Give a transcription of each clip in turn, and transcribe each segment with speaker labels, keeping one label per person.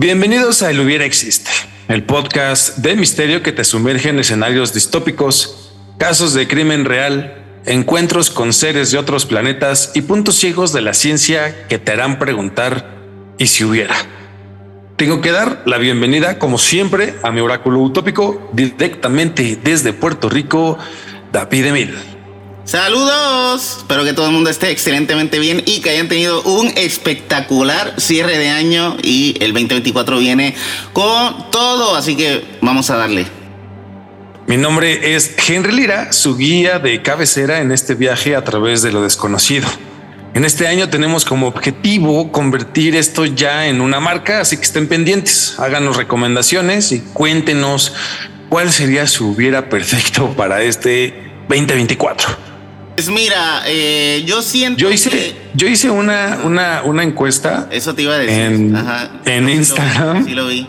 Speaker 1: Bienvenidos a El Hubiera Existe, el podcast de misterio que te sumerge en escenarios distópicos, casos de crimen real, encuentros con seres de otros planetas y puntos ciegos de la ciencia que te harán preguntar ¿y si hubiera? Tengo que dar la bienvenida, como siempre, a mi oráculo utópico directamente desde Puerto Rico, David Emil.
Speaker 2: Saludos, espero que todo el mundo esté excelentemente bien y que hayan tenido un espectacular cierre de año y el 2024 viene con todo, así que vamos a darle.
Speaker 1: Mi nombre es Henry Lira, su guía de cabecera en este viaje a través de lo desconocido. En este año tenemos como objetivo convertir esto ya en una marca, así que estén pendientes, háganos recomendaciones y cuéntenos cuál sería su hubiera perfecto para este 2024.
Speaker 2: Pues mira, eh, yo siento.
Speaker 1: Yo hice, yo hice una, una, una encuesta.
Speaker 2: Eso te iba a decir.
Speaker 1: En, en Instagram.
Speaker 2: Sí lo vi.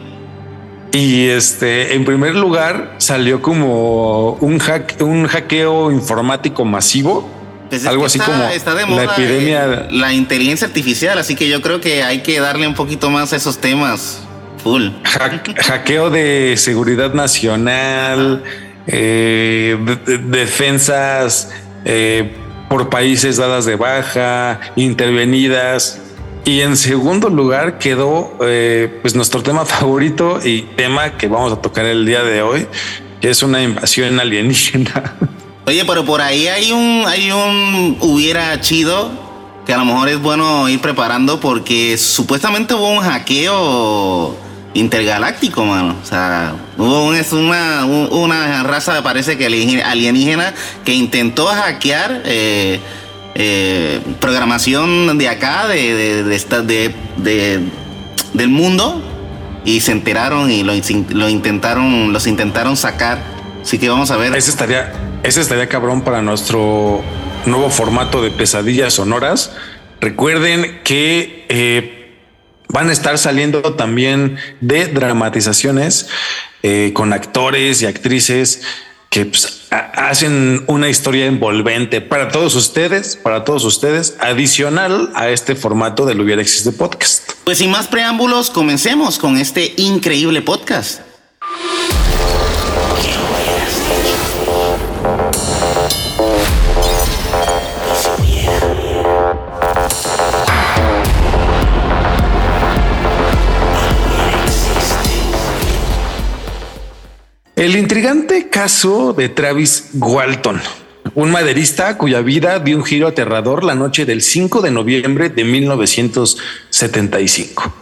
Speaker 1: Y este, en primer lugar, salió como un, hack, un hackeo informático masivo. Pues algo así como
Speaker 2: está de moda la epidemia. la inteligencia artificial, así que yo creo que hay que darle un poquito más a esos temas. Full.
Speaker 1: hackeo de seguridad nacional, eh, defensas eh, por países dadas de baja, intervenidas. Y en segundo lugar quedó eh, pues nuestro tema favorito y tema que vamos a tocar el día de hoy, que es una invasión alienígena.
Speaker 2: Oye, pero por ahí hay un, hay un hubiera chido que a lo mejor es bueno ir preparando porque supuestamente hubo un hackeo intergaláctico, mano. O sea, hubo es una, una raza, parece que alienígena, que intentó hackear eh, eh, programación de acá, de, de, de, del mundo, y se enteraron y lo, lo, intentaron, los intentaron sacar. Así que vamos a ver.
Speaker 1: Ese estaría, ese estaría cabrón para nuestro nuevo formato de pesadillas sonoras. Recuerden que eh, Van a estar saliendo también de dramatizaciones eh, con actores y actrices que pues, hacen una historia envolvente para todos ustedes, para todos ustedes, adicional a este formato del Hubiera Existe Podcast.
Speaker 2: Pues sin más preámbulos, comencemos con este increíble podcast.
Speaker 1: Caso de Travis Walton, un maderista cuya vida dio un giro aterrador la noche del 5 de noviembre de 1975.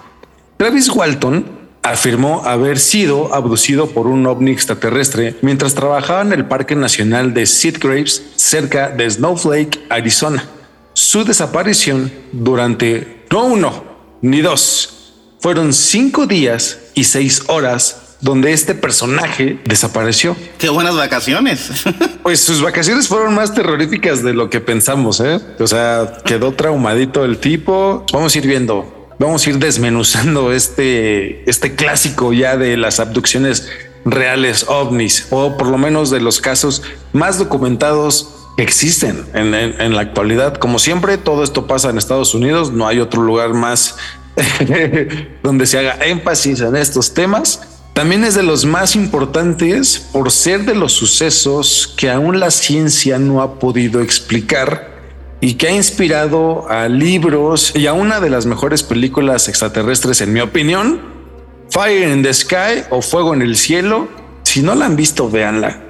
Speaker 1: Travis Walton afirmó haber sido abducido por un ovni extraterrestre mientras trabajaba en el Parque Nacional de Graves cerca de Snowflake, Arizona. Su desaparición durante no uno ni dos, fueron cinco días y seis horas donde este personaje desapareció.
Speaker 2: Qué buenas vacaciones.
Speaker 1: pues sus vacaciones fueron más terroríficas de lo que pensamos, ¿eh? O sea, quedó traumadito el tipo. Vamos a ir viendo. Vamos a ir desmenuzando este, este clásico ya de las abducciones reales ovnis, o por lo menos de los casos más documentados que existen en, en la actualidad. Como siempre, todo esto pasa en Estados Unidos, no hay otro lugar más donde se haga énfasis en estos temas. También es de los más importantes por ser de los sucesos que aún la ciencia no ha podido explicar y que ha inspirado a libros y a una de las mejores películas extraterrestres en mi opinión, Fire in the Sky o Fuego en el Cielo. Si no la han visto, véanla.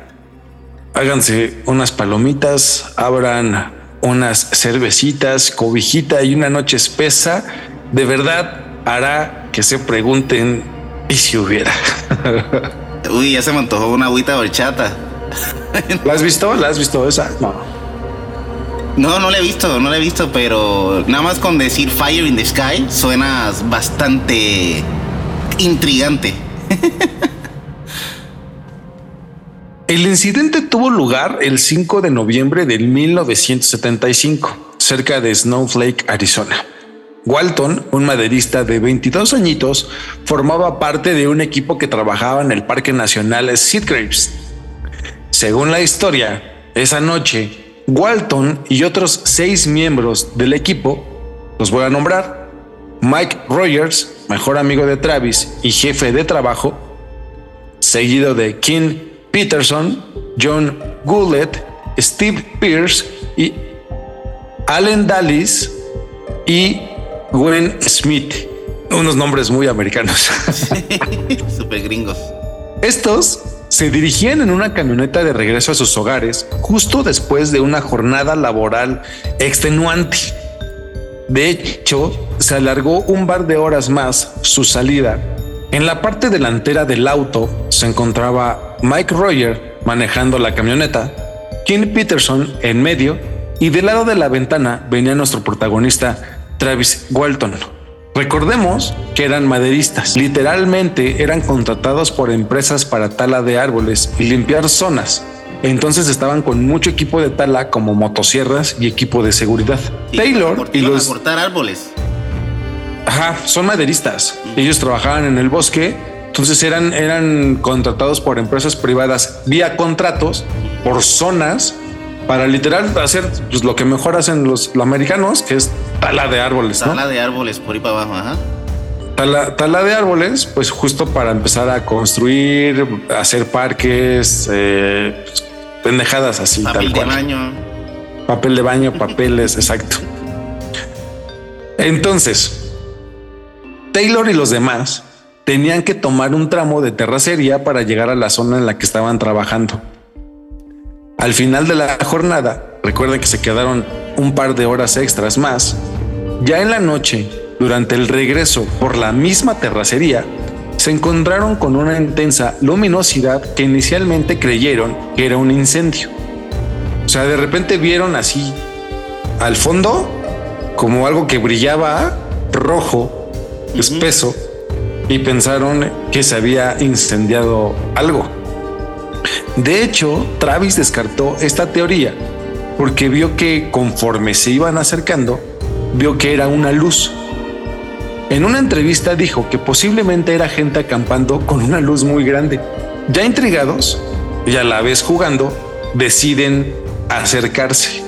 Speaker 1: Háganse unas palomitas, abran unas cervecitas, cobijita y una noche espesa. De verdad hará que se pregunten ¿Y si hubiera?
Speaker 2: Uy, ya se me antojó una agüita horchata.
Speaker 1: ¿La has visto? ¿La has visto esa? No.
Speaker 2: No, no la he visto, no la he visto, pero nada más con decir Fire in the Sky suena bastante intrigante.
Speaker 1: El incidente tuvo lugar el 5 de noviembre del 1975, cerca de Snowflake, Arizona. Walton, un maderista de 22 añitos, formaba parte de un equipo que trabajaba en el Parque Nacional Graves. Según la historia, esa noche, Walton y otros seis miembros del equipo, los voy a nombrar, Mike Rogers, mejor amigo de Travis y jefe de trabajo, seguido de Kim Peterson, John Goulet, Steve Pierce y Allen Dallis y Gwen Smith. Unos nombres muy americanos.
Speaker 2: Super gringos.
Speaker 1: Estos se dirigían en una camioneta de regreso a sus hogares justo después de una jornada laboral extenuante. De hecho, se alargó un par de horas más su salida. En la parte delantera del auto se encontraba Mike Roger manejando la camioneta, Kim Peterson en medio y del lado de la ventana venía nuestro protagonista Travis Walton. Recordemos que eran maderistas. Literalmente eran contratados por empresas para tala de árboles y limpiar zonas. Entonces estaban con mucho equipo de tala como motosierras y equipo de seguridad. Taylor y los
Speaker 2: cortar árboles.
Speaker 1: Ajá, son maderistas. Ellos trabajaban en el bosque, entonces eran eran contratados por empresas privadas vía contratos por zonas para literal hacer pues, lo que mejor hacen los, americanos, que es tala de árboles.
Speaker 2: Tala de árboles por ahí para abajo, ajá.
Speaker 1: Tala, de árboles, pues justo para empezar a construir, hacer parques, eh, pendejadas así.
Speaker 2: Papel de baño.
Speaker 1: Papel de baño, papeles, exacto. Entonces, Taylor y los demás tenían que tomar un tramo de terracería para llegar a la zona en la que estaban trabajando. Al final de la jornada, recuerden que se quedaron un par de horas extras más. Ya en la noche, durante el regreso por la misma terracería, se encontraron con una intensa luminosidad que inicialmente creyeron que era un incendio. O sea, de repente vieron así al fondo como algo que brillaba rojo, espeso, y pensaron que se había incendiado algo. De hecho, Travis descartó esta teoría porque vio que conforme se iban acercando, vio que era una luz. En una entrevista dijo que posiblemente era gente acampando con una luz muy grande. Ya intrigados y a la vez jugando, deciden acercarse.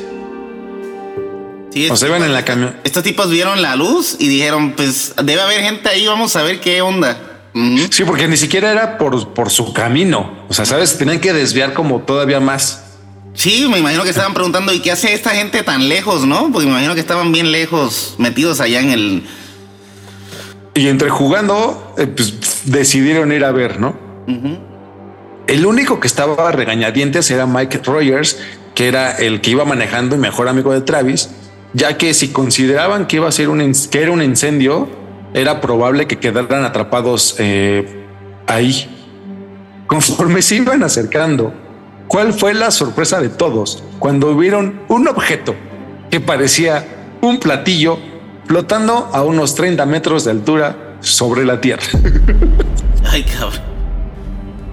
Speaker 2: Sí, o se ven en la camión. Estos tipos vieron la luz y dijeron, pues debe haber gente ahí, vamos a ver qué onda.
Speaker 1: Sí, porque ni siquiera era por, por su camino. O sea, sabes, tenían que desviar como todavía más.
Speaker 2: Sí, me imagino que estaban preguntando, ¿y qué hace esta gente tan lejos, no? Porque me imagino que estaban bien lejos, metidos allá en el.
Speaker 1: Y entre jugando, eh, pues decidieron ir a ver, ¿no? El único que estaba regañadientes era Mike Rogers, que era el que iba manejando y mejor amigo de Travis, ya que si consideraban que iba a ser un que era un incendio, era probable que quedaran atrapados eh, ahí. Conforme se iban acercando, ¿cuál fue la sorpresa de todos cuando vieron un objeto que parecía un platillo flotando a unos 30 metros de altura sobre la tierra?
Speaker 2: Ay, cabrón.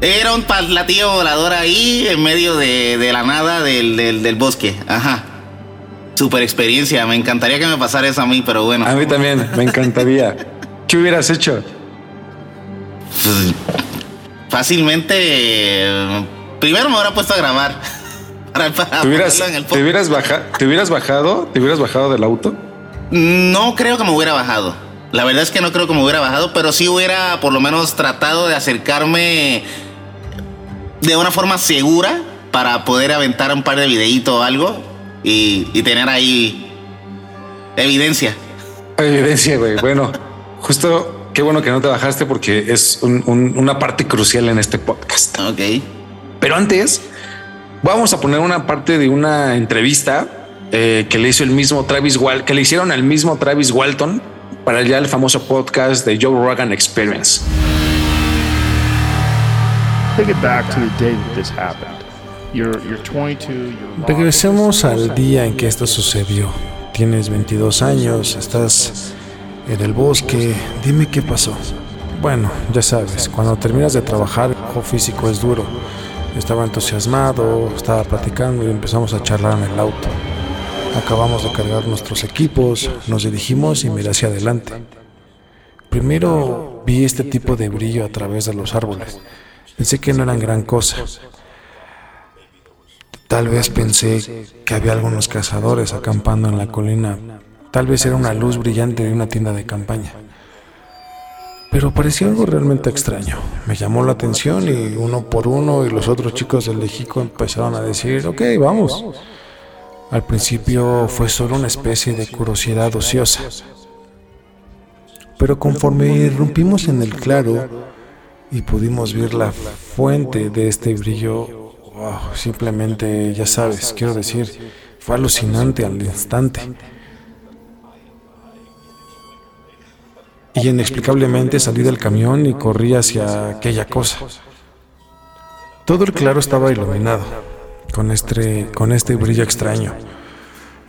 Speaker 2: Era un platillo volador ahí en medio de, la nada del, del bosque. Ajá. Super experiencia. Me encantaría que me pasara eso a mí, pero bueno.
Speaker 1: A mí también, me encantaría. ¿Qué hubieras hecho?
Speaker 2: Pues, fácilmente. Primero me hubiera puesto a grabar.
Speaker 1: ¿Te, hubieras, ¿te, hubieras ¿Te hubieras bajado? ¿Te hubieras bajado del auto?
Speaker 2: No creo que me hubiera bajado. La verdad es que no creo que me hubiera bajado, pero sí hubiera por lo menos tratado de acercarme de una forma segura para poder aventar un par de videitos o algo y, tener ahí evidencia.
Speaker 1: Evidencia, güey. Bueno, justo qué bueno que no te bajaste porque es una parte crucial en este podcast.
Speaker 2: Ok.
Speaker 1: Pero antes, vamos a poner una parte de una entrevista eh, que le hizo el mismo Travis Wal que le hicieron al mismo Travis Walton para ya el famoso podcast de Joe Rogan Experience.
Speaker 3: Take it back to the day that this happened.
Speaker 4: Regresemos al día en que esto sucedió. Tienes 22 años, estás en el bosque. Dime qué pasó. Bueno, ya sabes, cuando terminas de trabajar, el trabajo físico es duro. Estaba entusiasmado, estaba platicando y empezamos a charlar en el auto. Acabamos de cargar nuestros equipos, nos dirigimos y miré hacia adelante. Primero vi este tipo de brillo a través de los árboles. Pensé que no eran gran cosa, Tal vez pensé que había algunos cazadores acampando en la colina Tal vez era una luz brillante de una tienda de campaña. Pero parecía algo realmente extraño. Me llamó la atención y uno por uno y los otros chicos del Lejico empezaron a decir, ok, vamos. Al principio fue solo una especie de curiosidad ociosa. Pero conforme irrumpimos en el claro y pudimos ver la fuente de este brillo, simplemente, ya sabes, quiero decir, fue alucinante al instante. Y inexplicablemente salí del camión y corrí hacia aquella cosa. Todo el claro estaba iluminado, con este, con este brillo extraño.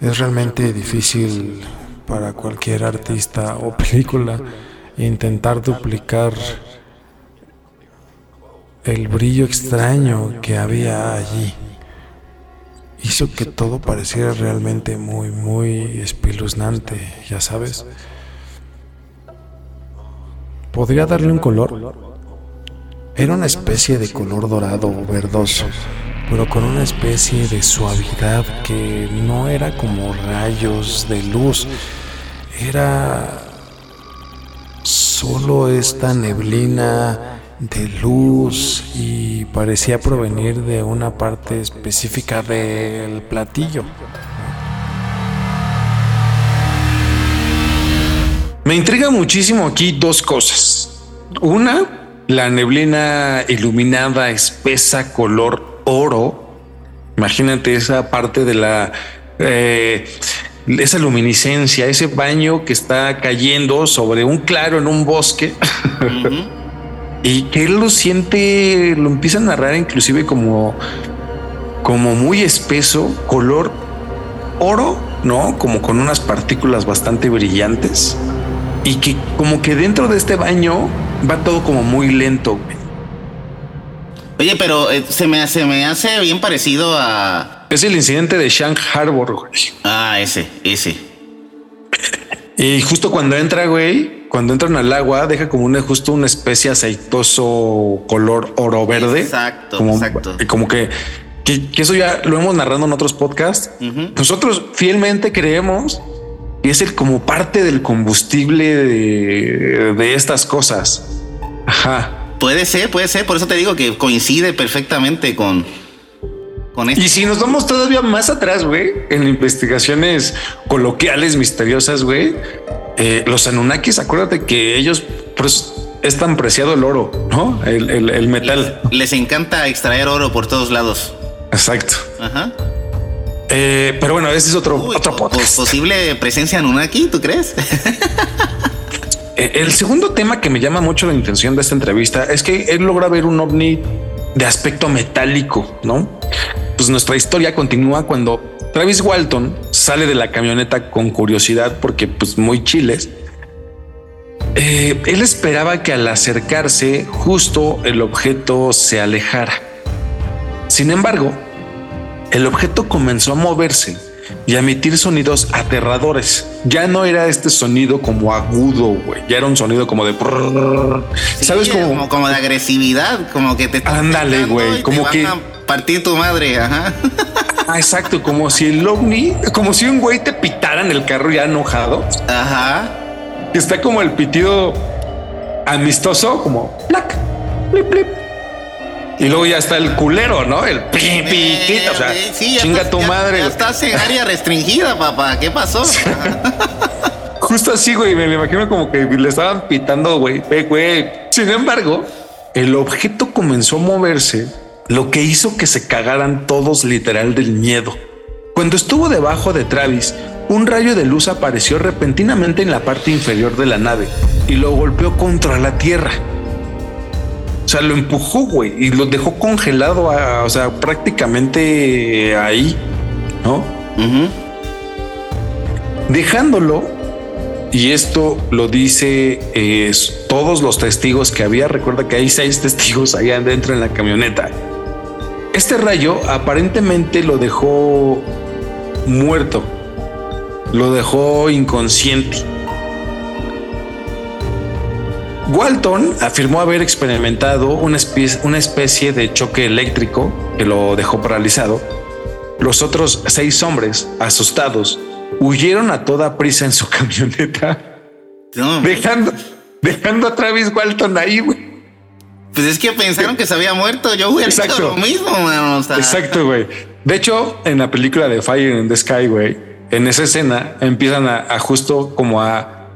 Speaker 4: Es realmente difícil para cualquier artista o película intentar duplicar el brillo extraño que había allí. Hizo que todo pareciera realmente muy, muy espeluznante, ya sabes. ¿Podría darle un color? Era una especie de color dorado o verdoso, pero con una especie de suavidad que no era como rayos de luz, era solo esta neblina de luz y parecía provenir de una parte específica del platillo.
Speaker 1: Me intriga muchísimo aquí dos cosas. Una, la neblina iluminada, espesa, color oro. Imagínate esa parte de la... Eh, esa luminiscencia, ese baño que está cayendo sobre un claro en un bosque. Y que él lo siente, lo empieza a narrar inclusive como, como muy espeso, color oro, ¿no? Como con unas partículas bastante brillantes y que como que dentro de este baño va todo como muy lento.
Speaker 2: Oye, pero eh, se, me, se me hace bien parecido a...
Speaker 1: Es el incidente de Shank Harbor, güey.
Speaker 2: Ah, ese, ese.
Speaker 1: Y justo cuando entra, güey, cuando entran al agua, deja como una, justo una especie aceitoso color oro verde.
Speaker 2: Exacto,
Speaker 1: como,
Speaker 2: exacto.
Speaker 1: Como que, que, eso ya lo hemos narrado en otros podcasts. Nosotros fielmente creemos que es el como parte del combustible de, de estas cosas. Ajá.
Speaker 2: Puede ser, puede ser. Por eso te digo que coincide perfectamente con, con esto.
Speaker 1: Y si nos vamos todavía más atrás, güey, en investigaciones coloquiales misteriosas, güey, eh, los Anunnakis, acuérdate que ellos pues, es tan preciado el oro, ¿no? El, el, el metal.
Speaker 2: Les, les, encanta extraer oro por todos lados.
Speaker 1: Exacto.
Speaker 2: Ajá.
Speaker 1: Eh, pero bueno, ese es otro,
Speaker 2: Uy,
Speaker 1: otro podcast.
Speaker 2: Posible presencia Anunnaki, ¿tú crees?
Speaker 1: El segundo tema que me llama mucho la intención de esta entrevista es que él logra ver un ovni de aspecto metálico, ¿no? Pues nuestra historia continúa cuando Travis Walton sale de la camioneta con curiosidad porque pues muy chiles. Eh, él esperaba que al acercarse justo el objeto se alejara. Sin embargo, el objeto comenzó a moverse y a emitir sonidos aterradores. Ya no era este sonido como agudo, güey. Ya era un sonido como de.
Speaker 2: Sí, ¿Sabes? Como, como, como, de agresividad, como que te.
Speaker 1: Ándale, güey. Como que.
Speaker 2: A partir tu madre, ajá.
Speaker 1: Ah, exacto. Como si el ovni, como si un güey te pitara en el carro ya enojado.
Speaker 2: Ajá.
Speaker 1: Está como el pitido amistoso, como. Plac, plip, plip. Y luego ya está el culero, ¿no? El pi, pi, quita, o sea,
Speaker 2: sí,
Speaker 1: chinga
Speaker 2: estás,
Speaker 1: tu
Speaker 2: ya,
Speaker 1: madre.
Speaker 2: Ya estás en área restringida, papá. ¿Qué pasó?
Speaker 1: Justo así, güey. Me imagino como que le estaban pitando, güey. güey. Sin embargo, el objeto comenzó a moverse, lo que hizo que se cagaran todos literal del miedo. Cuando estuvo debajo de Travis, un rayo de luz apareció repentinamente en la parte inferior de la nave y lo golpeó contra la tierra. O sea, lo empujó, güey, y lo dejó congelado, a, o sea, prácticamente ahí, ¿no?
Speaker 2: Uh -huh.
Speaker 1: Dejándolo, y esto lo dice eh, todos los testigos que había, recuerda que hay seis testigos allá adentro en la camioneta. Este rayo aparentemente lo dejó muerto, lo dejó inconsciente. Walton afirmó haber experimentado una especie, una especie, de choque eléctrico que lo dejó paralizado. Los otros seis hombres, asustados, huyeron a toda prisa en su camioneta,
Speaker 2: No,
Speaker 1: dejando, dejando a Travis Walton ahí, güey.
Speaker 2: Pues es que pensaron que se había muerto. Yo hubiera hecho
Speaker 1: Exacto.
Speaker 2: lo mismo, mano. O sea,
Speaker 1: Exacto, güey. De hecho, en la película de Fire in the Sky, güey, en esa escena empiezan a, a justo como a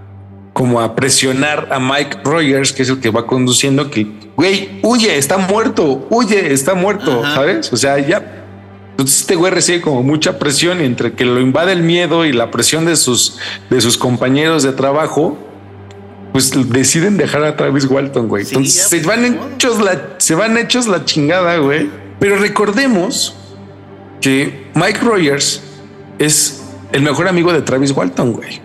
Speaker 1: como a presionar a Mike Rogers, que es el que va conduciendo, que güey, huye, está muerto, huye, está muerto,
Speaker 2: Ajá.
Speaker 1: ¿sabes? O sea, ya. Entonces este güey recibe como mucha presión y entre que lo invade el miedo y la presión de sus, de sus compañeros de trabajo, pues deciden dejar a Travis Walton, güey.
Speaker 2: Sí,
Speaker 1: Entonces se
Speaker 2: pues,
Speaker 1: van hechos la, se van hechos la chingada, güey. Pero recordemos que Mike Rogers es el mejor amigo de Travis Walton, güey.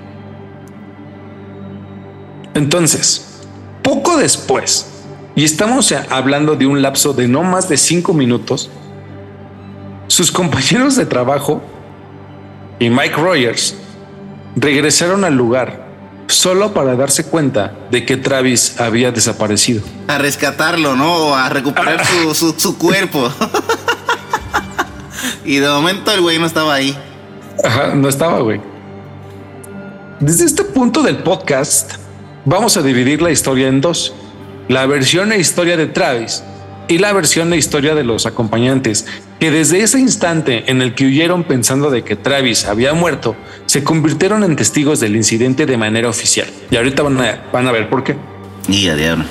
Speaker 1: Entonces, poco después, y estamos hablando de un lapso de no más de cinco minutos, sus compañeros de trabajo y Mike Rogers regresaron al lugar solo para darse cuenta de que Travis había desaparecido.
Speaker 2: a rescatarlo, ¿no? O a recuperar su, su, su cuerpo. y de momento el güey no estaba ahí.
Speaker 1: Ajá, no estaba, güey. Desde este punto del podcast, vamos a dividir la historia en dos. La versión e historia de Travis y la versión e historia de los acompañantes, que desde ese instante en el que huyeron pensando de que Travis había muerto, se convirtieron en testigos del incidente de manera oficial. Y ahorita van a, van a ver por qué.
Speaker 2: Y a diablo.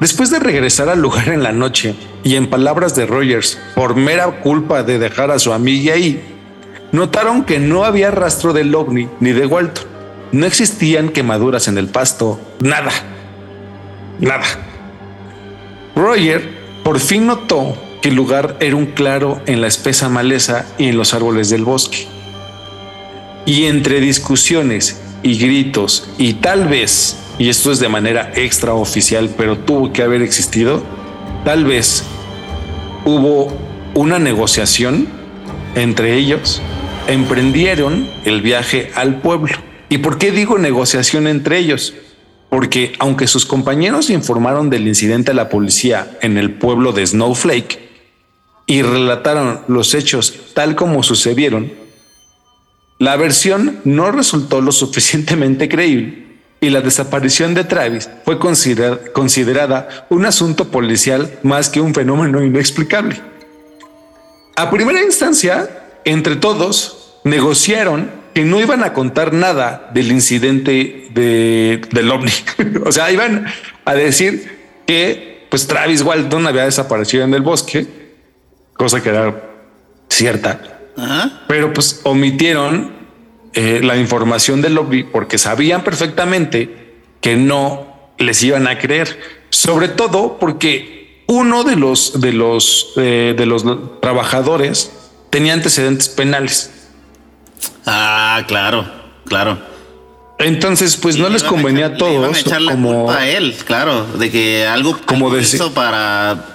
Speaker 1: Después de regresar al lugar en la noche y en palabras de Rogers, por mera culpa de dejar a su amiga ahí, notaron que no había rastro del ovni ni de Walton. No existían quemaduras en el pasto, nada, nada. Roger por fin notó que el lugar era un claro en la espesa maleza y en los árboles del bosque. Y entre discusiones y gritos y tal vez, y esto es de manera extraoficial, pero tuvo que haber existido, tal vez hubo una negociación entre ellos, emprendieron el viaje al pueblo. ¿Y por qué digo negociación entre ellos? Porque aunque sus compañeros informaron del incidente a la policía en el pueblo de Snowflake y relataron los hechos tal como sucedieron, la versión no resultó lo suficientemente creíble y la desaparición de Travis fue considera- considerada un asunto policial más que un fenómeno inexplicable. A primera instancia, entre todos, negociaron que no iban a contar nada del incidente de, del ovni. o sea, iban a decir que pues Travis Walton había desaparecido en el bosque, cosa que era cierta
Speaker 2: Ajá.
Speaker 1: pero pues omitieron eh, la información del lobby porque sabían perfectamente que no les iban a creer, sobre todo porque uno de los de los eh, de los trabajadores tenía antecedentes penales.
Speaker 2: Ah, claro, claro.
Speaker 1: Entonces, pues no les
Speaker 2: a
Speaker 1: convenía a
Speaker 2: echar- le iban
Speaker 1: todos
Speaker 2: a echar la
Speaker 1: como
Speaker 2: culpa a él, claro, de que algo
Speaker 1: Como
Speaker 2: hizo para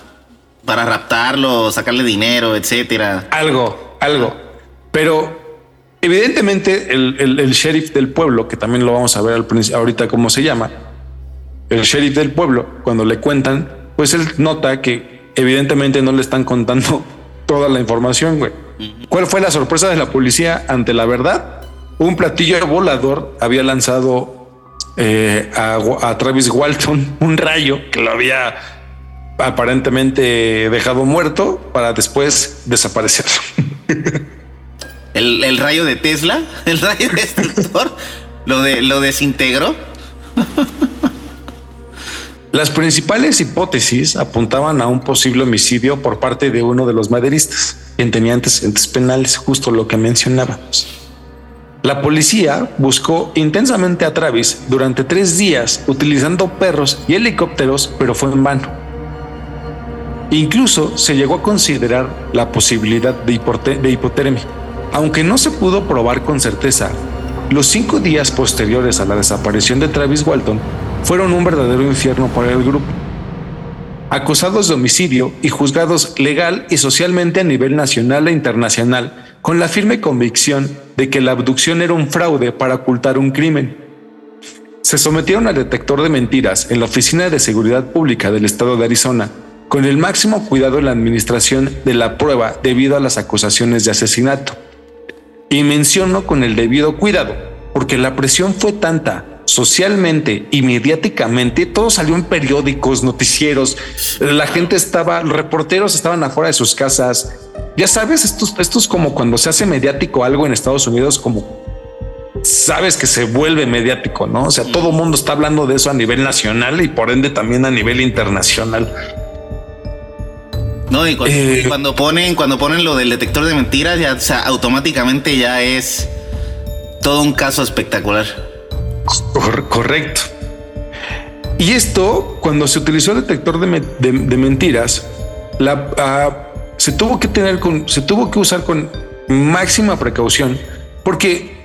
Speaker 2: para raptarlo, sacarle dinero, etcétera.
Speaker 1: algo, algo. Pero evidentemente el, el- el sheriff del pueblo, que también lo vamos a ver al ahorita cómo se llama, el sheriff del pueblo, cuando le cuentan, pues él nota que evidentemente no le están contando toda la información, güey. ¿Cuál fue la sorpresa de la policía ante la verdad? Un platillo volador había lanzado eh, a, a Travis Walton un rayo que lo había aparentemente dejado muerto para después desaparecer.
Speaker 2: El, el rayo de Tesla, el rayo destructor, lo de lo desintegró.
Speaker 1: Las principales hipótesis apuntaban a un posible homicidio por parte de uno de los maderistas, quien tenía antecedentes penales, justo lo que mencionábamos. La policía buscó intensamente a Travis durante tres días utilizando perros y helicópteros, pero fue en vano. Incluso se llegó a considerar la posibilidad de, hipote- de hipotermia. Aunque no se pudo probar con certeza, los cinco días posteriores a la desaparición de Travis Walton fueron un verdadero infierno para el grupo. Acusados de homicidio y juzgados legal y socialmente a nivel nacional e internacional, con la firme convicción de que la abducción era un fraude para ocultar un crimen. Se sometieron al detector de mentiras en la Oficina de Seguridad Pública del Estado de Arizona, con el máximo cuidado en la administración de la prueba debido a las acusaciones de asesinato. Y menciono con el debido cuidado, porque la presión fue tanta socialmente y mediáticamente, todo salió en periódicos, noticieros, la gente estaba, los reporteros estaban afuera de sus casas. Ya sabes, esto, esto es como cuando se hace mediático algo en Estados Unidos, como sabes que se vuelve mediático, ¿no? O sea, todo el mundo está hablando de eso a nivel nacional y por ende también a nivel internacional.
Speaker 2: No, y eh, cuando, ponen, cuando ponen lo del detector de mentiras, ya sea, automáticamente ya es todo un caso espectacular.
Speaker 1: correcto. Y esto, cuando se utilizó el detector de, mentiras, la, ah, se tuvo que tener con, se tuvo que usar con máxima precaución, porque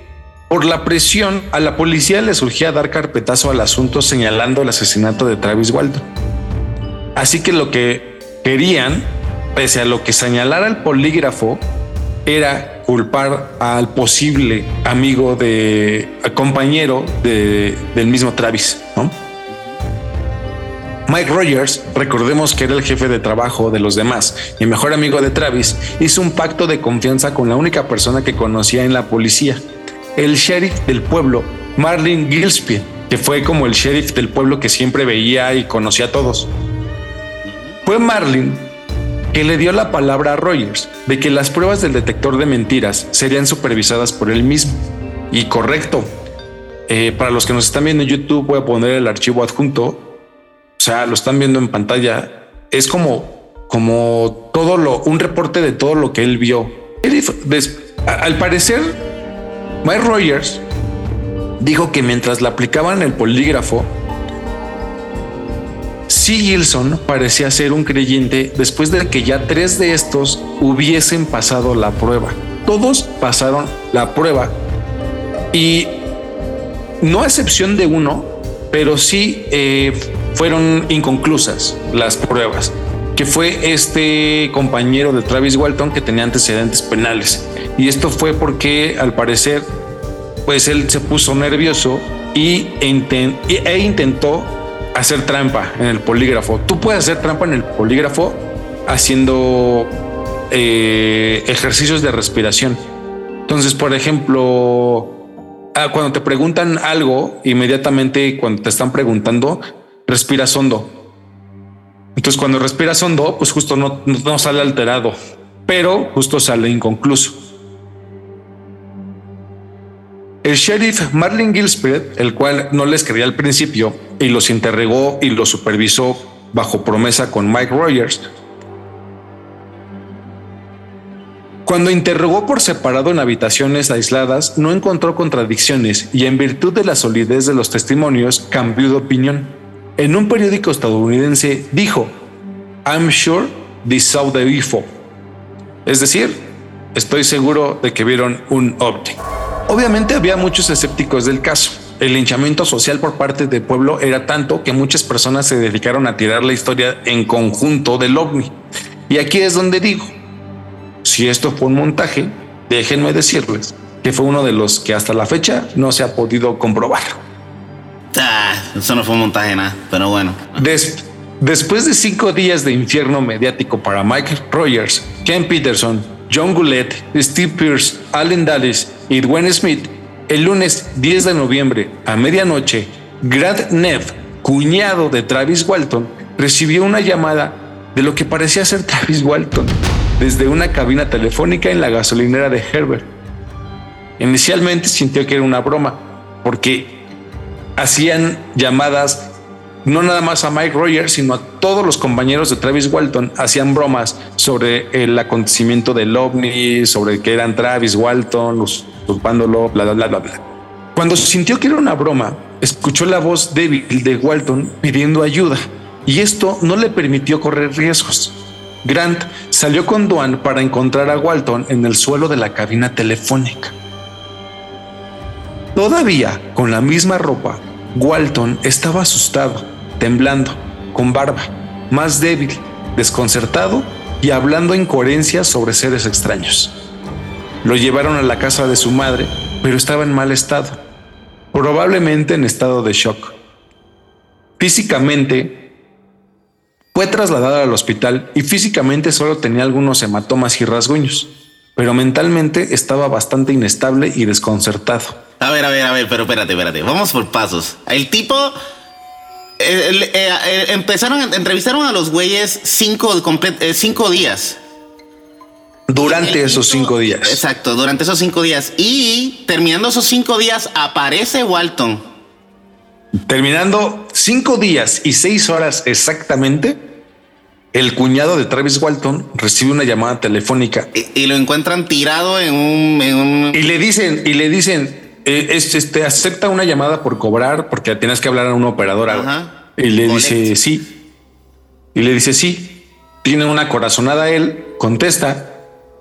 Speaker 1: por la presión a la policía le surgía dar carpetazo al asunto señalando el asesinato de Travis Walton. Así que lo que querían, pese a lo que señalara el polígrafo, era culpar al posible amigo de compañero del mismo Travis. Mike Rogers, recordemos que era el jefe de trabajo de los demás y mejor amigo de Travis, hizo un pacto de confianza con la única persona que conocía en la policía, el sheriff del pueblo, Marlin Gillespie, que fue como el sheriff del pueblo que siempre veía y conocía a todos. Fue Marlin que le dio la palabra a Rogers de que las pruebas del detector de mentiras serían supervisadas por él mismo. Y correcto. Eh, para los que nos están viendo en YouTube, voy a poner el archivo adjunto. O sea, lo están viendo en pantalla. Es como, como todo lo, un reporte de todo lo que él vio. Al parecer, Mike Rogers dijo que mientras le aplicaban el polígrafo, C. Gilson parecía ser un creyente después de que ya tres de estos hubiesen pasado la prueba. Todos pasaron la prueba y no a excepción de uno, pero sí eh, fueron inconclusas las pruebas, que fue este compañero de Travis Walton que tenía antecedentes penales. Y esto fue porque al parecer, pues él se puso nervioso y e intentó hacer trampa en el polígrafo. Tú puedes hacer trampa en el polígrafo haciendo eh, ejercicios de respiración. Entonces, por ejemplo, ah, cuando te preguntan algo, inmediatamente cuando te están preguntando, respiras hondo. Entonces, cuando respiras hondo, pues justo no, no sale alterado, pero justo sale inconcluso. El sheriff Marlin Gillespie, el cual no les creía al principio y los interrogó y los supervisó bajo promesa con Mike Rogers, Cuando interrogó por separado en habitaciones aisladas, no encontró contradicciones y en virtud de la solidez de los testimonios cambió de opinión. En un periódico estadounidense dijo, I'm sure they saw the UFO. Es decir, estoy seguro de que vieron un ovni. Obviamente había muchos escépticos del caso. El linchamiento social por parte del pueblo era tanto que muchas personas se dedicaron a tirar la historia en conjunto del ovni. Y aquí es donde digo, si esto fue un montaje, déjenme decirles que fue uno de los que hasta la fecha no se ha podido comprobar.
Speaker 2: Ah, eso no fue un montaje nada, pero bueno.
Speaker 1: después de cinco días de infierno mediático para Mike Rogers, Ken Peterson, John Goulet, Steve Pierce, Allen Dallas y Dwayne Smith, el lunes 10 de noviembre a medianoche, Grant Neff, cuñado de Travis Walton, recibió una llamada de lo que parecía ser Travis Walton desde una cabina telefónica en la gasolinera de Herbert. Inicialmente sintió que era una broma, porque hacían llamadas no nada más a Mike Rogers, sino a todos los compañeros de Travis Walton, hacían bromas sobre el acontecimiento del ovni, sobre que eran Travis Walton, usurpándolo, bla, bla, bla, bla, Cuando sintió que era una broma, escuchó la voz débil de Walton pidiendo ayuda, y esto no le permitió correr riesgos. Grant salió con Duan para encontrar a Walton en el suelo de la cabina telefónica. Todavía con la misma ropa, Walton estaba asustado temblando, con barba, más débil, desconcertado y hablando incoherencias sobre seres extraños. Lo llevaron a la casa de su madre, pero estaba en mal estado, probablemente en estado de shock. Físicamente, fue trasladado al hospital y físicamente solo tenía algunos hematomas y rasguños.
Speaker 5: pero mentalmente estaba bastante inestable y desconcertado.
Speaker 2: A ver, a ver, a ver, pero espérate, espérate. Vamos por pasos. El tipo. Eh, eh, eh, empezaron, entrevistaron a los güeyes cinco, eh, cinco días.
Speaker 5: Durante esos cinco días.
Speaker 2: Exacto, durante esos cinco días. Y terminando esos cinco días, aparece Walton.
Speaker 5: Terminando cinco días y seis horas exactamente, el cuñado de Travis Walton recibe una llamada telefónica
Speaker 2: Y, y lo encuentran tirado en un. En un
Speaker 5: y le dicen, y le dicen, es- este, acepta una llamada por cobrar porque tienes que hablar a una operadora.
Speaker 2: Ajá.
Speaker 5: Y le
Speaker 2: Collect.
Speaker 5: dice sí. Y le dice sí. Tiene una corazonada él, contesta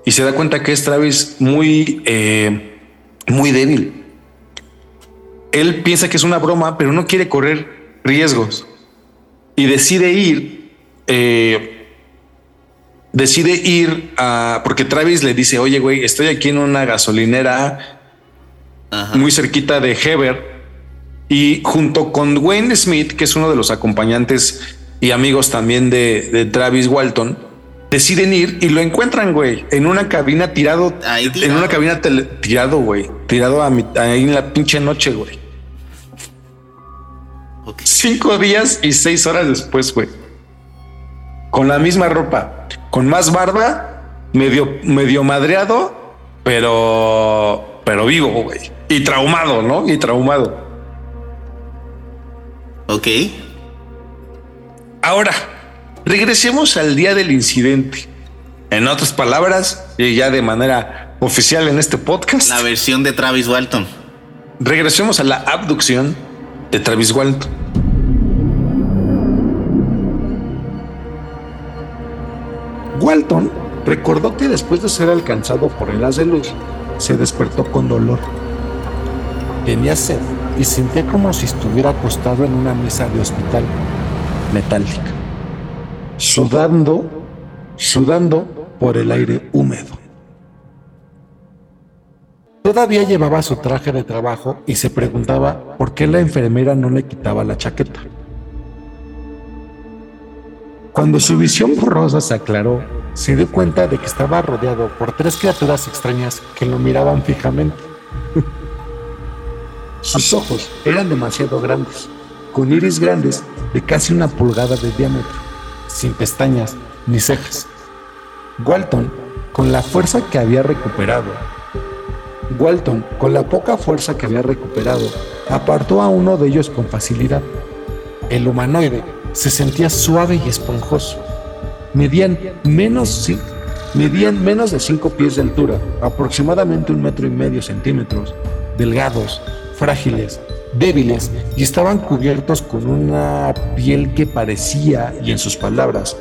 Speaker 5: y se da cuenta que es Travis muy, eh, muy débil. Él piensa que es una broma, pero no quiere correr riesgos y decide ir. eh, decide ir a porque Travis le dice: Oye, güey, estoy aquí en una gasolinera
Speaker 2: Ajá.
Speaker 5: muy cerquita de Heber y junto con Wayne Smith, que es uno de los acompañantes y amigos también de, de Travis Walton, deciden ir y lo encuentran, güey, en una cabina tirado,
Speaker 2: Ahí
Speaker 5: en una cabina tele- tirado, güey, tirado a mi- ahí en la pinche noche, güey. Cinco días y seis horas después, güey. Con la misma ropa, con más barba, medio, medio madreado, pero, pero vivo, güey. Y traumado, ¿no? Y traumado.
Speaker 2: Ok.
Speaker 5: Ahora, regresemos al día del incidente. En otras palabras, y ya de manera oficial en este podcast,
Speaker 2: La versión de Travis Walton.
Speaker 5: regresemos a la abducción de Travis Walton. Walton recordó que después de ser alcanzado por el haz de luz, se despertó con dolor.
Speaker 1: Tenía sed y sentía como si estuviera acostado en una mesa de hospital metálica,
Speaker 5: Sudando,
Speaker 1: sudando por el aire húmedo. Todavía llevaba su traje de trabajo y se preguntaba por qué la enfermera no le quitaba la chaqueta. Cuando su visión borrosa se aclaró, se dio cuenta de que estaba rodeado por tres criaturas extrañas que lo miraban fijamente. Sus ojos eran demasiado grandes, con iris grandes de casi una pulgada de diámetro, sin pestañas ni cejas. Walton, con la fuerza que había recuperado, Walton, con la poca fuerza que había recuperado, apartó a uno de ellos con facilidad. El humanoide se sentía suave y esponjoso. Medían menos, de 5 pies de altura, aproximadamente un metro y medio centímetros, delgados, frágiles, débiles y estaban cubiertos con una piel que parecía, y en sus palabras,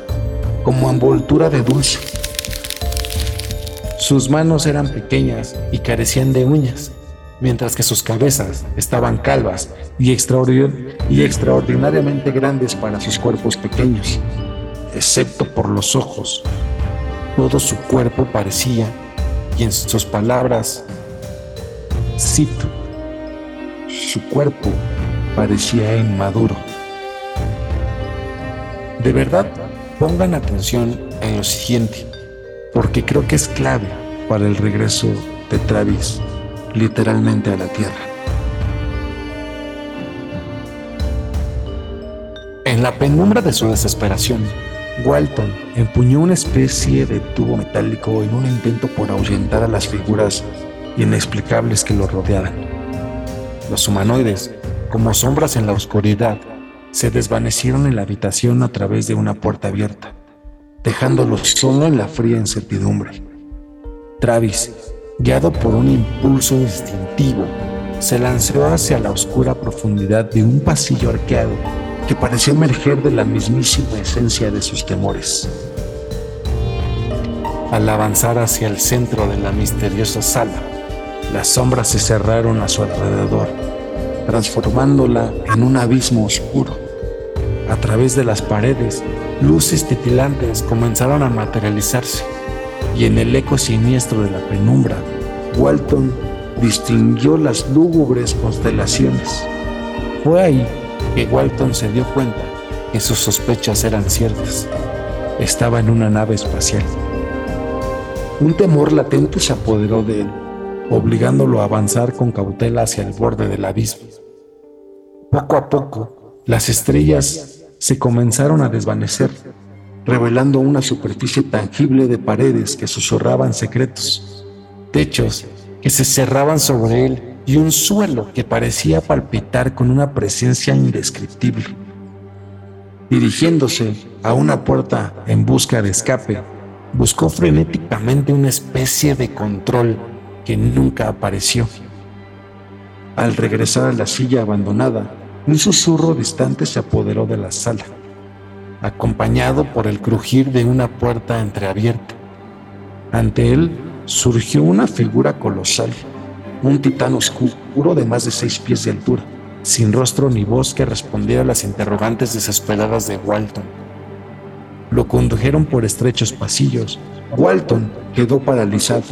Speaker 1: como envoltura de dulce. Sus manos eran pequeñas y carecían de uñas, mientras que sus cabezas estaban calvas y extraordinariamente grandes para sus cuerpos pequeños, excepto por los ojos. Todo su cuerpo parecía, y en sus palabras, cito, su cuerpo parecía inmaduro. De verdad, pongan atención en lo siguiente, porque creo que es clave para el regreso de Travis literalmente a la Tierra. En la penumbra de su desesperación, Walton empuñó una especie de tubo metálico en un intento por ahuyentar a las figuras inexplicables que lo rodeaban. Los humanoides, como sombras en la oscuridad, se desvanecieron en la habitación a través de una puerta abierta, dejándolos solo en la fría incertidumbre. Travis, guiado por un impulso instintivo, se lanzó hacia la oscura profundidad de un pasillo arqueado que pareció emerger de la mismísima esencia de sus temores. Al avanzar hacia el centro de la misteriosa sala, las sombras se cerraron a su alrededor, transformándola en un abismo oscuro. A través de las paredes, luces titilantes comenzaron a materializarse, y en el eco siniestro de la penumbra, Walton distinguió las lúgubres constelaciones. Fue ahí que Walton se dio cuenta que sus sospechas eran ciertas. Estaba en una nave espacial. un temor latente se apoderó de él, obligándolo a avanzar con cautela hacia el borde del abismo. Poco a poco, las estrellas se comenzaron a desvanecer, revelando una superficie tangible de paredes que susurraban secretos, techos que se cerraban sobre él y un suelo que parecía palpitar con una presencia indescriptible. Dirigiéndose a una puerta en busca de escape, buscó frenéticamente una especie de control que nunca apareció. Al regresar a la silla abandonada, un susurro distante se apoderó de la sala, acompañado por el crujir de una puerta entreabierta. Ante él surgió una figura colosal un titán oscuro de más de seis pies de altura, sin rostro ni voz que respondiera a las interrogantes desesperadas de Walton. Lo condujeron por estrechos pasillos. Walton quedó paralizado.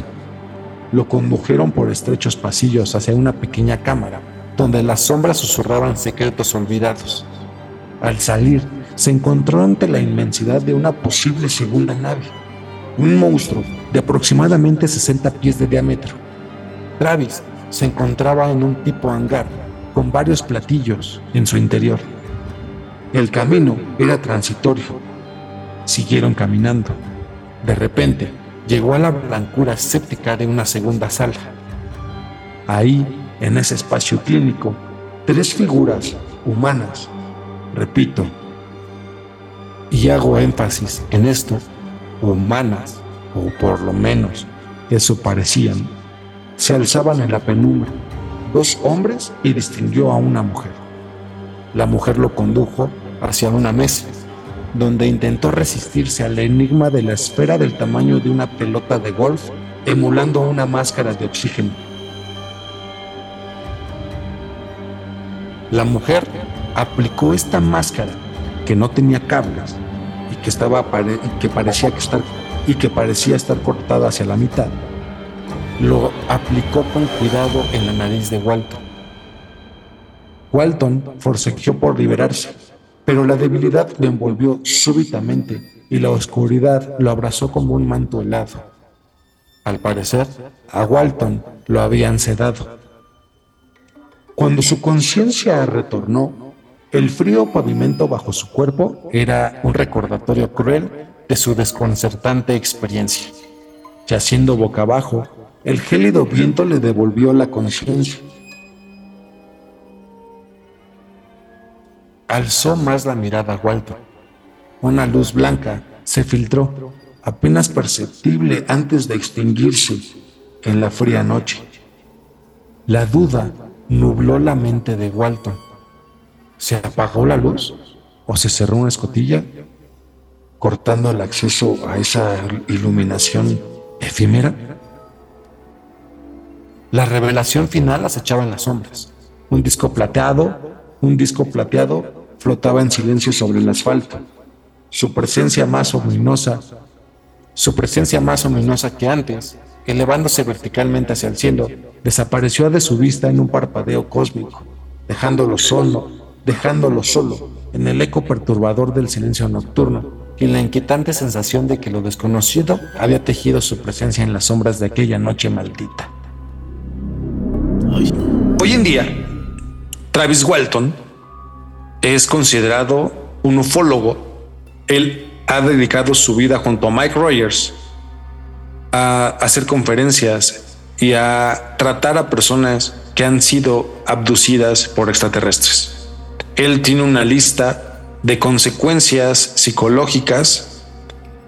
Speaker 1: Lo condujeron por estrechos pasillos hacia una pequeña cámara, donde las sombras susurraban secretos olvidados. Al salir, se encontró ante la inmensidad de una posible segunda nave, un monstruo de aproximadamente 60 pies de diámetro Travis se encontraba en un tipo hangar con varios platillos en su interior. El camino era transitorio. Siguieron caminando. De repente, llegó a la blancura escéptica de una segunda sala. Ahí, en ese espacio clínico, tres figuras humanas, repito, y hago énfasis en esto, humanas, o por lo menos eso parecían, se alzaban en la penumbra, dos hombres y distinguió a una mujer. La mujer lo condujo hacia una mesa, donde intentó resistirse al enigma de la esfera del tamaño de una pelota de golf, emulando una máscara de oxígeno. La mujer aplicó esta máscara que no tenía cables y que estaba que parecía estar y que parecía estar cortada hacia la mitad lo aplicó con cuidado en la nariz de Walton. Walton forcejeó por liberarse, pero la debilidad lo envolvió súbitamente y la oscuridad lo abrazó como un manto helado. Al parecer, a Walton lo habían sedado. Cuando su conciencia retornó, el frío pavimento bajo su cuerpo era un recordatorio cruel de su desconcertante experiencia. Yaciendo boca abajo, el gélido viento le devolvió la conciencia. Alzó más la mirada a Walter. Una luz blanca se filtró, apenas perceptible antes de extinguirse en la fría noche. La duda nubló la mente de Walton. ¿Se apagó la luz o se cerró una escotilla, cortando el acceso a esa iluminación efímera? La revelación final acechaba en las sombras. Un disco plateado, un disco plateado flotaba en silencio sobre el asfalto. Su presencia más ominosa, su presencia más ominosa que antes, elevándose verticalmente hacia el cielo, desapareció de su vista en un parpadeo cósmico, dejándolo solo, dejándolo solo en el eco perturbador del silencio nocturno y en la inquietante sensación de que lo desconocido había tejido su presencia en las sombras de aquella noche maldita.
Speaker 6: Hoy en día, Travis Walton es considerado un ufólogo. Él ha dedicado su vida junto a Mike Rogers a hacer conferencias y a tratar a personas que han sido abducidas por extraterrestres. Él tiene una lista de consecuencias psicológicas,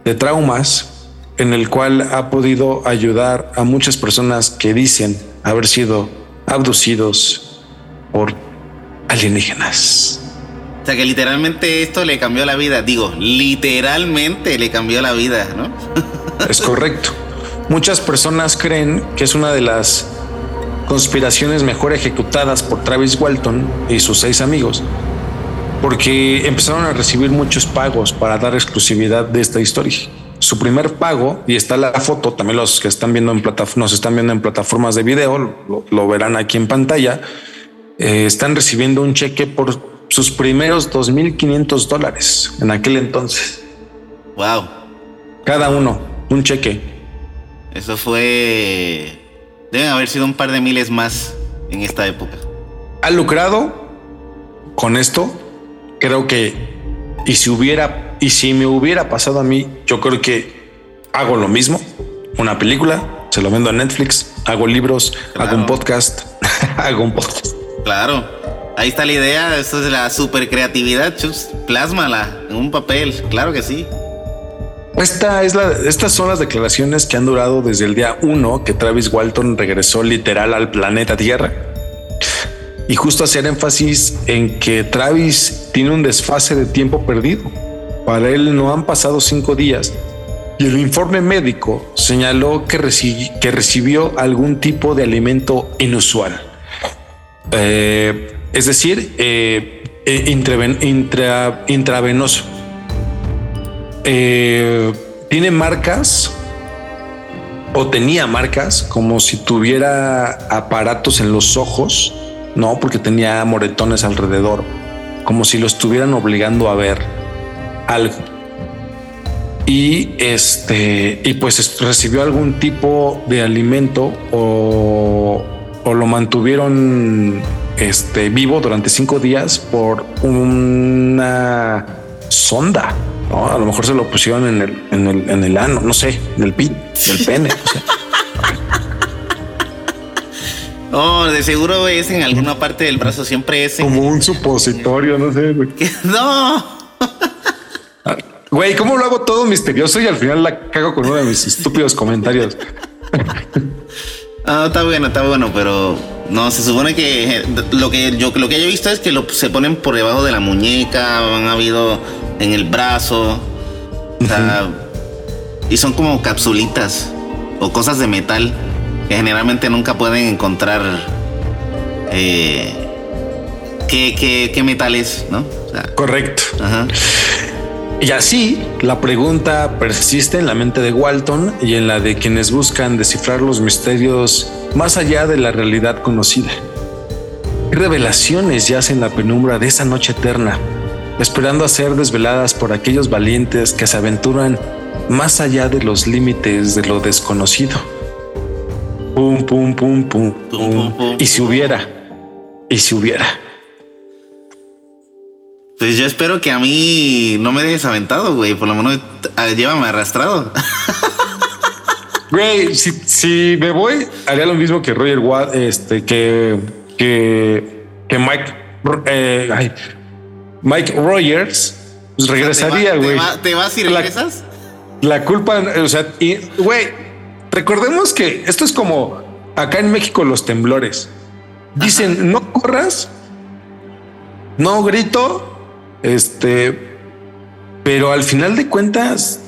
Speaker 6: de traumas, en el cual ha podido ayudar a muchas personas que dicen haber sido abducidos por alienígenas.
Speaker 2: O sea que literalmente esto le cambió la vida. Digo, literalmente le cambió la vida, ¿no?
Speaker 6: Es correcto. Muchas personas creen que es una de las conspiraciones mejor ejecutadas por Travis Walton y sus seis amigos, porque empezaron a recibir muchos pagos para dar exclusividad de esta historia su primer pago, y está la foto, también los que están viendo en nos están viendo en plataformas de video, lo, verán aquí en pantalla, eh, están recibiendo un cheque por sus primeros 2.500 dólares en aquel entonces.
Speaker 2: Wow.
Speaker 6: Cada uno, un cheque.
Speaker 2: Eso fue. Deben haber sido un par de miles más en esta época.
Speaker 1: Ha lucrado con esto. Creo que. Y si hubiera. Y si me hubiera pasado a mí, yo creo que hago lo mismo. Una película, se lo vendo a Netflix, hago libros, hago un podcast, hago un podcast.
Speaker 2: Claro. Ahí está la idea, esto es la super creatividad, chus. Plásmala en un papel, claro que sí.
Speaker 1: Esta es la, estas son las declaraciones que han durado desde el día uno que Travis Walton regresó literal al planeta Tierra. Y justo hacer énfasis en que Travis tiene un desfase de tiempo perdido. Para él no han pasado cinco días y el informe médico señaló que, recibió algún tipo de alimento inusual. Eh, es decir, eh, eh, intravenoso. tiene marcas o tenía marcas como si tuviera aparatos en los ojos, no, porque tenía moretones alrededor, como si lo estuvieran obligando a ver algo y este y pues recibió algún tipo de alimento o, lo mantuvieron este vivo durante cinco días por una sonda. ¿no? A lo mejor se lo pusieron en el, en el, en el ano, no sé, en el pit, del pene.
Speaker 2: Oh, de seguro es en alguna parte del brazo, siempre es
Speaker 1: como un supositorio, no sé.
Speaker 2: No.
Speaker 1: Güey, ¿cómo lo hago todo misterioso y al final la cago con uno de mis estúpidos comentarios?
Speaker 2: Ah, está bueno, está bueno, pero no, se supone que lo que yo lo que he visto es que lo, se ponen por debajo de la muñeca, han habido en el brazo, o sea, y son como capsulitas o cosas de metal que generalmente nunca pueden encontrar eh, qué, qué, qué metal es, ¿no?
Speaker 1: Correcto. Ajá. Y así, la pregunta persiste en la mente de Walton y en la de quienes buscan descifrar los misterios más allá de la realidad conocida. ¿Qué revelaciones yacen en la penumbra de esa noche eterna, esperando a ser desveladas por aquellos valientes que se aventuran más allá de los límites de lo desconocido? Pum, pum, pum, pum, pum. Y si hubiera, y si hubiera.
Speaker 2: Pues yo espero que a mí no me dejes aventado, güey. Por lo menos llévame arrastrado.
Speaker 1: Güey, si, me voy, haría lo mismo que Roger Watt, este, que, que, que Mike, eh, Mike Rogers, pues regresaría, güey.
Speaker 2: ¿Te, vas y regresas?
Speaker 1: La, culpa, o sea, güey, recordemos que esto es como acá en México los temblores. Dicen, no corras, no grito, este, pero al final de cuentas,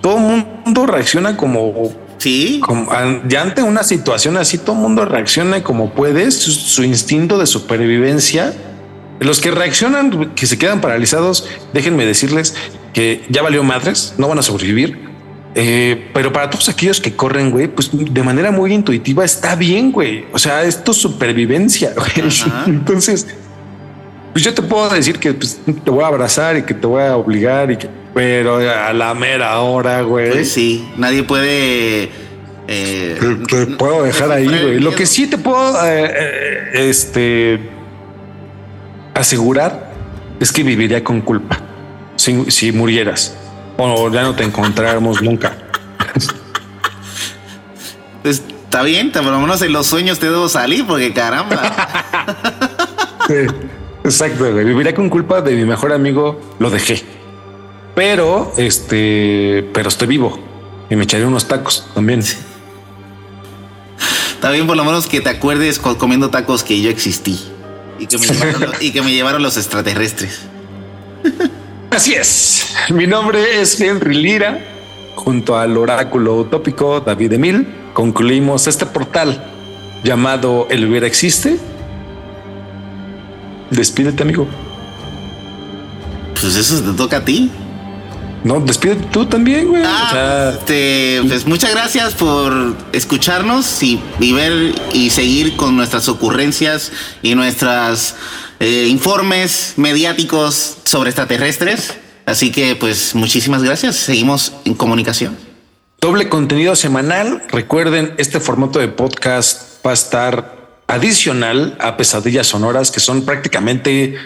Speaker 1: todo mundo reacciona como.
Speaker 2: Sí.
Speaker 1: ya ante una situación así, todo mundo reacciona como puede, su, instinto de supervivencia. Los que reaccionan, que se quedan paralizados, déjenme decirles que ya valió madres, no van a sobrevivir. Eh, pero para todos aquellos que corren, güey, pues de manera muy intuitiva está bien, güey. O sea, esto es supervivencia. Güey. Entonces, pues yo te puedo decir que pues, te voy a abrazar y que te voy a obligar y que, pero a la mera hora, güey.
Speaker 2: Pues sí, nadie puede.
Speaker 1: Eh, te, puedo dejar ahí, güey. Lo que sí te puedo, eh, eh, este, asegurar es que viviría con culpa si, si murieras o ya no te encontráramos nunca.
Speaker 2: Pues está bien, por lo menos en los sueños te debo salir porque caramba.
Speaker 1: Sí. Exacto, güey. Viviría con culpa de mi mejor amigo, lo dejé. Pero, este, pero estoy vivo y me echaré unos tacos también.
Speaker 2: Está bien, por lo menos que te acuerdes comiendo tacos que yo existí y que me llevaron, y que me llevaron los extraterrestres.
Speaker 1: Así es. Mi nombre es Henry Lira. Junto al oráculo utópico David Emil, concluimos este portal llamado El Hubiera Existe Despídete, amigo.
Speaker 2: Pues eso te toca a ti.
Speaker 1: No, despídete tú también, güey.
Speaker 2: Ah, este, pues muchas gracias por escucharnos y, ver y seguir con nuestras ocurrencias y nuestros eh, informes mediáticos sobre extraterrestres. Así que, pues, muchísimas gracias. Seguimos en comunicación.
Speaker 1: doble contenido semanal. Recuerden, este formato de podcast va a estar adicional a Pesadillas Sonoras, que son prácticamente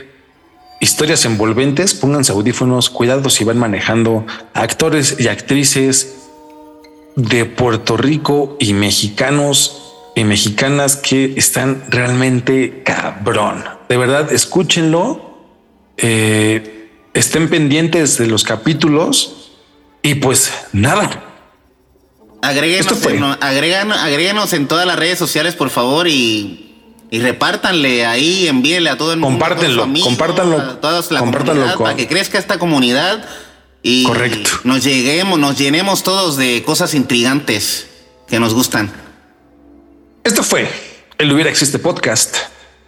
Speaker 1: historias envolventes. Pónganse audífonos, cuidado si van manejando actores y actrices de Puerto Rico y mexicanos y mexicanas que están realmente cabrón. De verdad, escúchenlo. Eh, estén pendientes de los capítulos y pues nada.
Speaker 2: Agréguenos, en, todas las redes sociales, por favor, y, y repártanle ahí, envíenle a todo el
Speaker 1: mundo. Compártenlo, compártanlo.
Speaker 2: A toda la comunidad, para que crezca esta comunidad y
Speaker 1: Correcto.
Speaker 2: nos lleguemos, nos llenemos todos de cosas intrigantes que nos gustan.
Speaker 1: Esto fue el Hubiera Existe Podcast.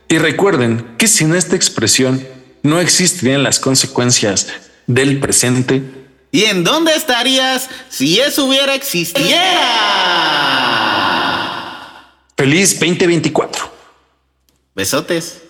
Speaker 1: Y recuerden que sin esta expresión no existirían las consecuencias del presente.
Speaker 2: ¿Y en dónde estarías si eso hubiera existiera?
Speaker 1: Feliz 2024.
Speaker 2: Besotes.